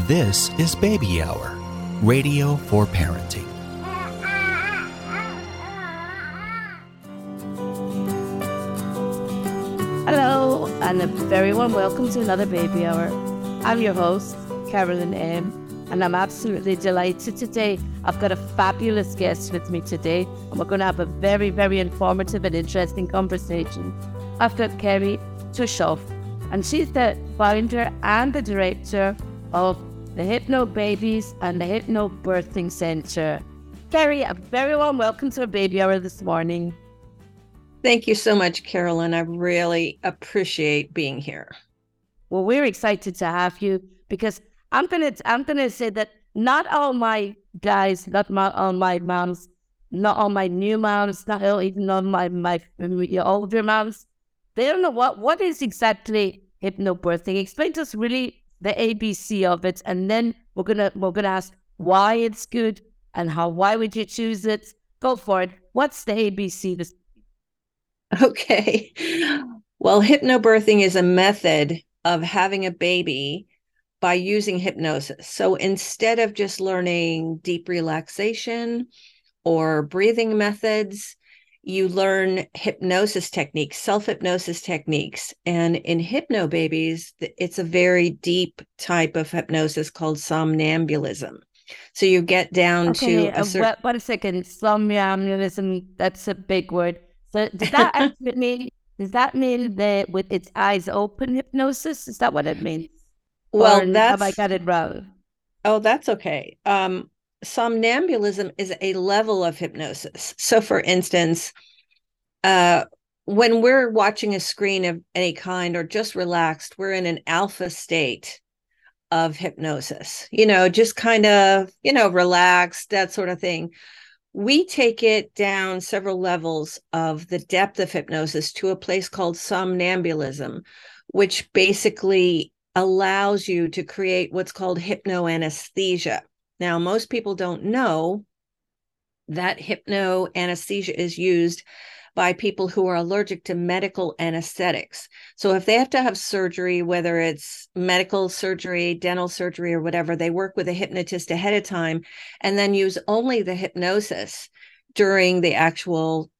This is Baby Hour, radio for parenting. Hello, and a very warm welcome to another Baby Hour. I'm your host, Carolyn M, and I'm absolutely delighted today. I've got a fabulous guest with me today, and we're going to have a very, very informative and interesting conversation. I've got Kerry Tuschhoff, and she's the founder and the director of the Hypnobabies and the Hypno Birthing Center. Kerry, a very warm welcome to a baby hour this morning. Thank you so much, Carolyn. I really appreciate being here. Well, we're excited to have you because I'm gonna I'm gonna say that not all my guys, not my, all my moms, not all my new moms, not all, even all my my older moms, they don't know what what is exactly hypnobirthing. Explain to us really the ABC of it, and then we're gonna we're gonna ask why it's good and how why would you choose it. Go for it. What's the ABC? This Okay. Well, hypnobirthing is a method of having a baby by using hypnosis. So instead of just learning deep relaxation or breathing methods, you learn hypnosis techniques, self hypnosis techniques. And in hypnobabies, it's a very deep type of hypnosis called somnambulism. So you get down okay, to a certain. Uh, wait a second. Somnambulism, that's a big word. So does that actually mean does that mean that with its eyes open hypnosis? Is that what it means? Well, or that's have I got it wrong? Oh, that's okay. Um, somnambulism is a level of hypnosis. So, for instance, uh, when we're watching a screen of any kind or just relaxed, we're in an alpha state of hypnosis, you know, just kind of, you know, relaxed, that sort of thing we take it down several levels of the depth of hypnosis to a place called somnambulism, which basically allows you to create what's called hypnoanesthesia. Now, most people don't know that hypno anesthesia is used by people who are allergic to medical anesthetics. So if they have to have surgery, whether it's medical surgery, dental surgery, or whatever, they work with a hypnotist ahead of time and then use only the hypnosis during the actual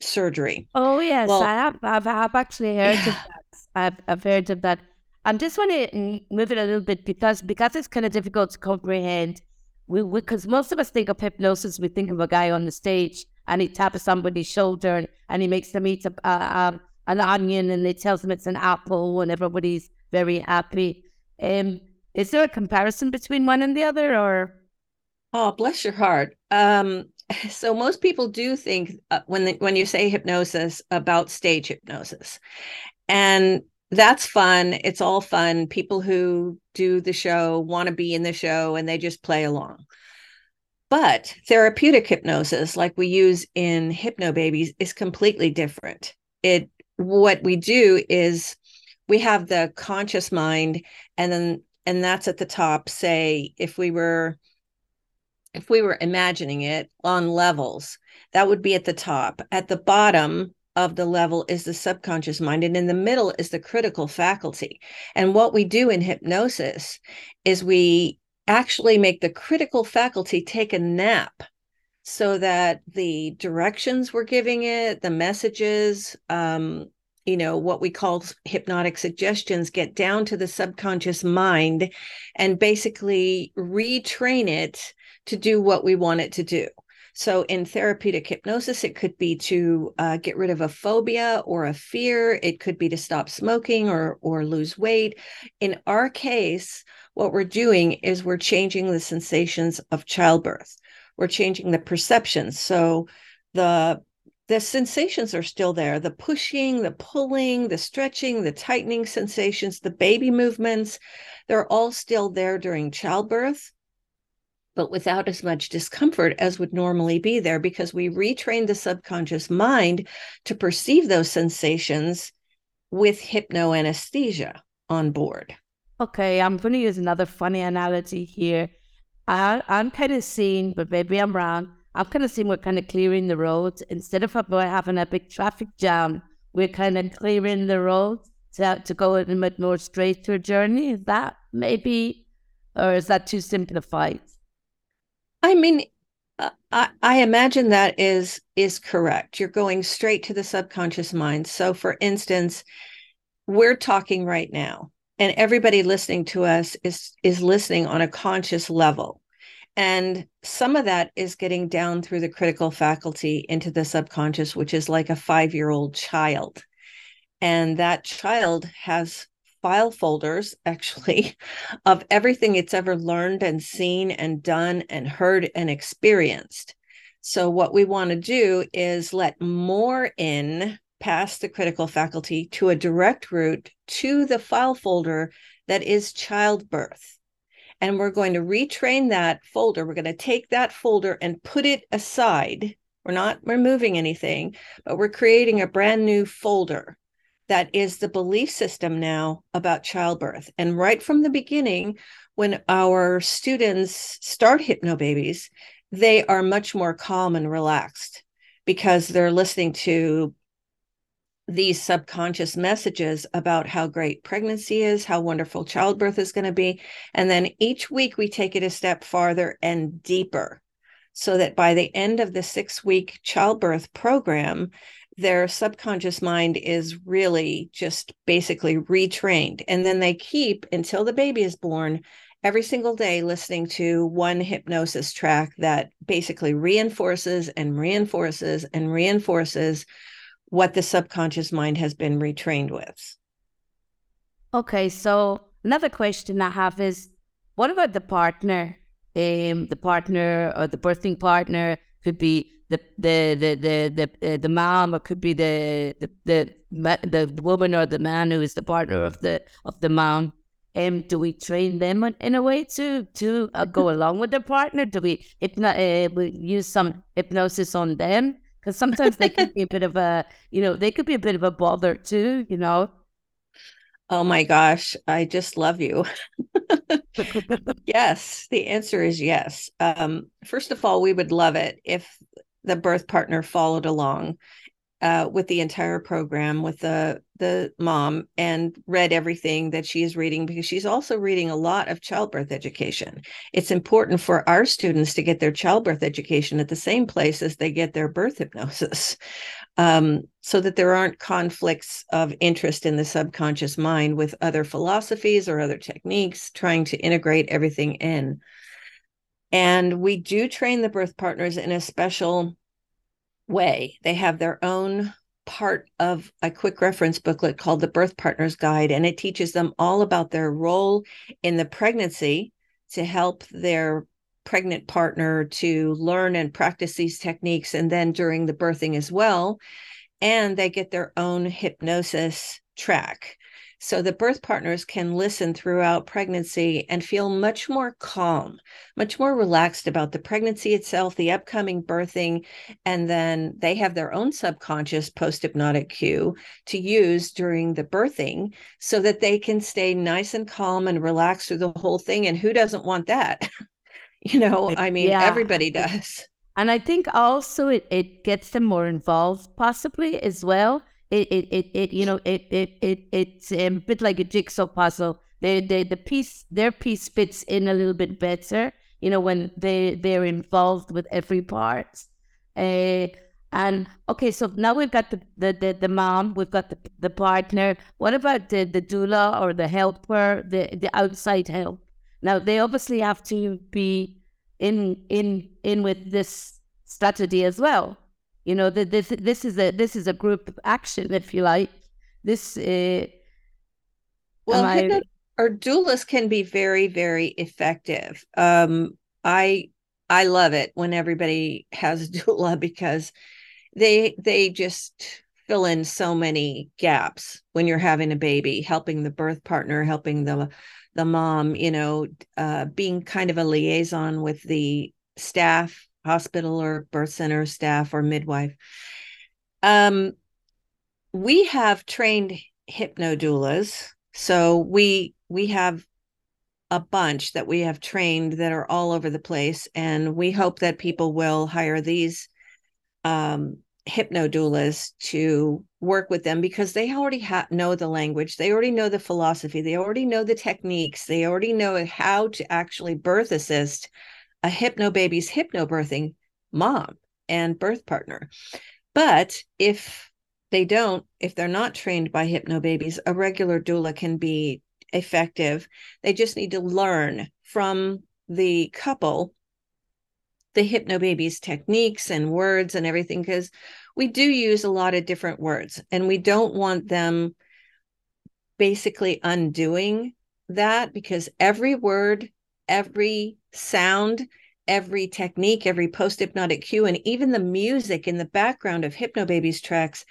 surgery. Oh yes, well, I have. I've, I've actually heard yeah. of that. I've, I've heard of that. I'm just want to move it a little bit because because it's kind of difficult to comprehend. We because most of us think of hypnosis, we think of a guy on the stage and he taps somebody's shoulder and he makes them eat a, uh, an onion and he tells them it's an apple and everybody's very happy. Um, is there a comparison between one and the other or? Oh, bless your heart. Um, so most people do think uh, when they, when you say hypnosis about stage hypnosis, and that's fun. It's all fun. People who do the show want to be in the show and they just play along. But therapeutic hypnosis, like we use in hypnobabies, is completely different. It what we do is we have the conscious mind, and then and that's at the top. Say if we were if we were imagining it on levels, that would be at the top. At the bottom of the level is the subconscious mind, and in the middle is the critical faculty. And what we do in hypnosis is we actually make the critical faculty take a nap so that the directions we're giving it, the messages, um, you know, what we call hypnotic suggestions get down to the subconscious mind and basically retrain it to do what we want it to do. So, in therapeutic hypnosis, it could be to uh, get rid of a phobia or a fear. It could be to stop smoking or or lose weight. In our case, what we're doing is we're changing the sensations of childbirth. We're changing the perceptions. So, the the sensations are still there the pushing, the pulling, the stretching, the tightening sensations, the baby movements, they're all still there during childbirth but without as much discomfort as would normally be there because we retrained the subconscious mind to perceive those sensations with hypnoanesthesia on board. Okay, I'm going to use another funny analogy here. I, I'm kind of seeing, but maybe I'm wrong. I'm kind of seeing we're kind of clearing the roads instead of having a big traffic jam. We're kind of clearing the roads to, to go in a more straighter journey. Is that maybe or is that too simplified? I mean, uh, I, I imagine that is is correct. You're going straight to the subconscious mind. So, for instance, we're talking right now, and everybody listening to us is is listening on a conscious level, and some of that is getting down through the critical faculty into the subconscious, which is like a five year old child, and that child has file folders actually of everything it's ever learned and seen and done and heard and experienced. So, what we want to do is let more in past the critical faculty to a direct route to the file folder that is childbirth. And we're going to retrain that folder. We're going to take that folder and put it aside. We're not removing anything, but we're creating a brand new folder that is the belief system now about childbirth. And right from the beginning, when our students start hypnobabies, they are much more calm and relaxed because they're listening to these subconscious messages about how great pregnancy is, how wonderful childbirth is going to be. And then each week we take it a step farther and deeper so that by the end of the six week childbirth program, their subconscious mind is really just basically retrained. And then they keep until the baby is born every single day listening to one hypnosis track that basically reinforces and reinforces and reinforces what the subconscious mind has been retrained with. Okay, so another question I have is what about the partner? Um, the partner or the birthing partner could be the the the the the, uh, the mom, or could be the the, the the woman or the man who is the partner of the of the mom. Um, do we train them in a way to to uh, go along with their partner? Do we hypno uh, we use some hypnosis on them? Because sometimes they can be a bit of a you know they could be a bit of a bother too. You know. Oh my gosh, I just love you. yes, the answer is yes. Um, first of all, we would love it if the birth partner followed along uh, with the entire program with the the mom and read everything that she is reading because she's also reading a lot of childbirth education. It's important for our students to get their childbirth education at the same place as they get their birth hypnosis, um, so that there aren't conflicts of interest in the subconscious mind with other philosophies or other techniques trying to integrate everything in. And we do train the birth partners in a special way. They have their own part of a quick reference booklet called the Birth Partners Guide, and it teaches them all about their role in the pregnancy to help their pregnant partner to learn and practice these techniques, and then during the birthing as well. And they get their own hypnosis track. So the birth partners can listen throughout pregnancy and feel much more calm, much more relaxed about the pregnancy itself, the upcoming birthing, and then they have their own subconscious post hypnotic cue to use during the birthing so that they can stay nice and calm and relaxed through the whole thing. And who doesn't want that? you know, I mean, yeah. everybody does. And I think also it, it gets them more involved, possibly as well it it it, it you know it it it it's a bit like a jigsaw puzzle. The the the piece their piece fits in a little bit better. You know when they they're involved with every part. Uh, and okay, so now we've got the, the, the, the, mom, we've got the, the partner. What about the, the doula or the helper, the, the outside help? Now they obviously have to be in in in with this strategy as well. You know that this this is a this is a group action, if you like. This uh, well, I... our doulas can be very very effective. Um, I I love it when everybody has a doula because they they just fill in so many gaps when you're having a baby, helping the birth partner, helping the the mom, you know, uh, being kind of a liaison with the staff hospital or birth center staff or midwife. Um, we have trained hypnodoulas, so we we have a bunch that we have trained that are all over the place, and we hope that people will hire these um, hypnodoulas to work with them because they already ha- know the language they already know the philosophy they already know the techniques they already know how to actually birth assist a hypnobaby's hypnobirthing mom and birth partner. But if they don't if they're not trained by hypnobabies, a regular doula can be effective. They just need to learn from the couple the hypnobabies techniques and words and everything because we do use a lot of different words and we don't want them basically undoing that because every word every sound every technique every post hypnotic cue and even the music in the background of Hypno hypnobabies tracks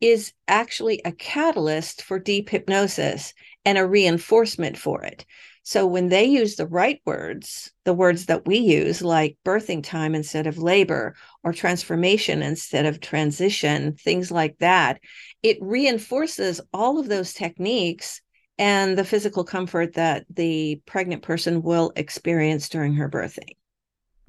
is actually a catalyst for deep hypnosis and a reinforcement for it. So when they use the right words, the words that we use, like birthing time instead of labor or transformation instead of transition, things like that, it reinforces all of those techniques and the physical comfort that the pregnant person will experience during her birthing.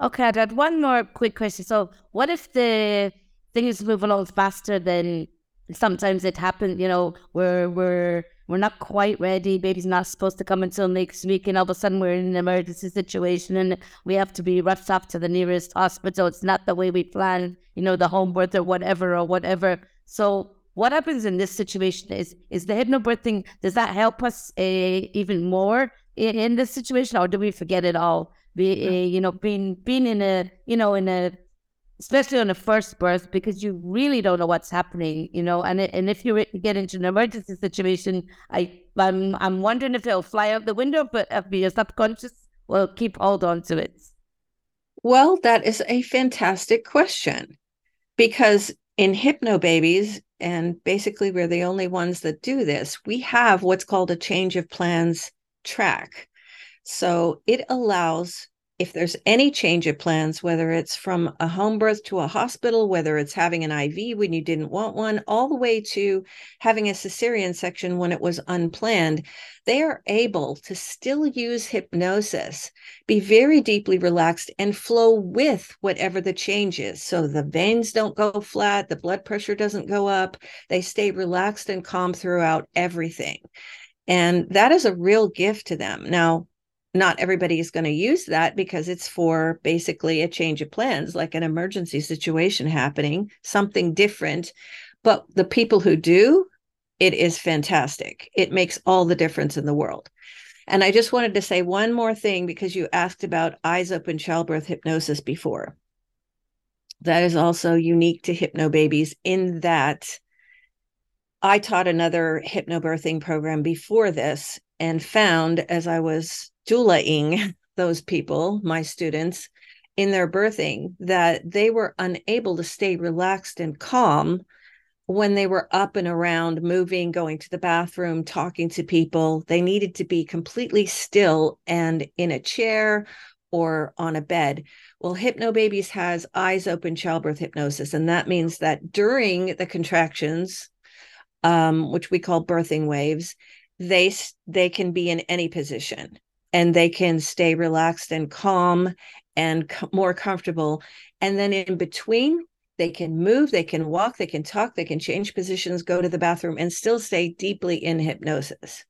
Okay, I got one more quick question. So, what if the things move along faster than sometimes it happens? You know, where we're we're not quite ready. Baby's not supposed to come until next week, and all of a sudden we're in an emergency situation, and we have to be rushed off to the nearest hospital. It's not the way we planned, you know, the home birth or whatever or whatever. So what happens in this situation is is the hypnobirthing does that help us uh, even more in, in, this situation, or do we forget it all? Be, uh, you know, being being in a you know in a especially on a first birth because you really don't know what's happening you know? And and if you get into an emergency situation i i'm, I'm wondering if it'll fly out the window but if your subconscious will keep hold on to it. Well that is a fantastic question because in hypnobabies and basically we're the only ones that do this. We have what's called a change of plans track. So it allows if there's any change of plans, whether it's from a home birth to a hospital, whether it's having an IV when you didn't want one, all the way to having a cesarean section when it was unplanned, they are able to still use hypnosis, be very deeply relaxed, and flow with whatever the change is. So the veins don't go flat, the blood pressure doesn't go up, they stay relaxed and calm throughout everything. And that is a real gift to them. Now, not everybody is going to use that because it's for basically a change of plans, like an emergency situation happening, something different. But the people who do, it is fantastic. It makes all the difference in the world. And I just wanted to say one more thing because you asked about eyes open childbirth hypnosis before. That is also unique to hypnobabies in that I taught another hypnobirthing program before this and found as I was doulaing those people, my students, in their birthing, that they were unable to stay relaxed and calm when they were up and around, moving, going to the bathroom, talking to people. They needed to be completely still and in a chair or on a bed. Well, Hypnobabies has eyes open childbirth hypnosis, and that means that during the contractions, um, which we call birthing waves, they they can be in any position and they can stay relaxed and calm and co- more comfortable. And then in between, they can move, they can walk, they can talk, they can change positions, go to the bathroom, and still stay deeply in hypnosis.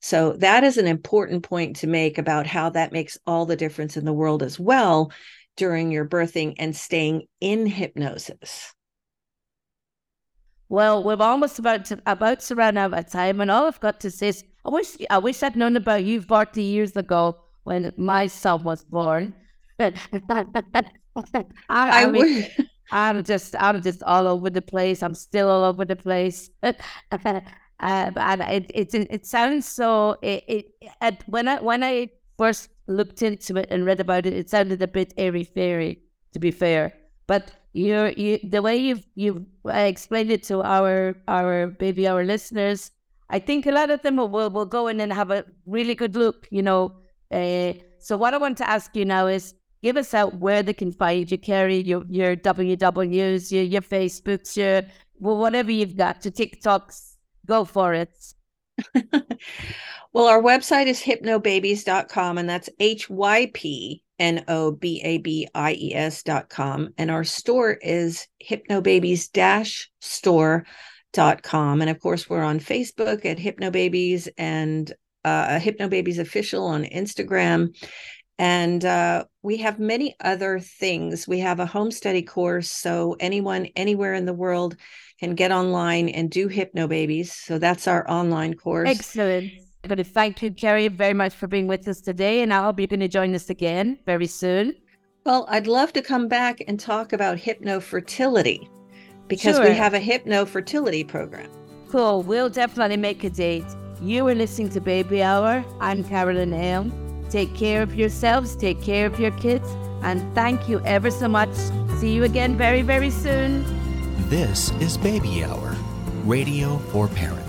So, that is an important point to make about how that makes all the difference in the world as well during your birthing and staying in hypnosis. Well, we're almost about to about to run out of time, and all I've got to say is I wish I wish I'd known about you 40 years ago when my son was born. I, I, I mean, I'm just I'm just all over the place. I'm still all over the place. uh, and it, it it sounds so. It, it when I when I first looked into it and read about it, it sounded a bit airy fairy. To be fair, but you you the way you've you've explained it to our our baby our listeners I think a lot of them will, will, go in and have a really good look, you know. Uh, so what I want to ask you now is give us out where they can find you, Kerry, your, your WWs, your, your Facebooks, your whatever you've got, your TikToks. Go for it. well, our website is hypnobabies.com, and that's H Y P N O B A B I E S dot com. And our store is hypnobabies dash store dot com. And of course, we're on Facebook at Hypnobabies and uh, Hypnobabies Official on Instagram. And uh, we have many other things. We have a home study course. So anyone anywhere in the world can get online and do Hypnobabies. So that's our online course. Excellent. I'm going to thank you, Kerry, very much for being with us today. And I hope you're going to join us again very soon. Well, I'd love to come back and talk about hypnofertility because sure. we have a hypnofertility program. Cool. We'll definitely make a date. You are listening to Baby Hour. I'm Carolyn Elm. Take care of yourselves, take care of your kids, and thank you ever so much. See you again very, very soon. This is Baby Hour, radio for parenting.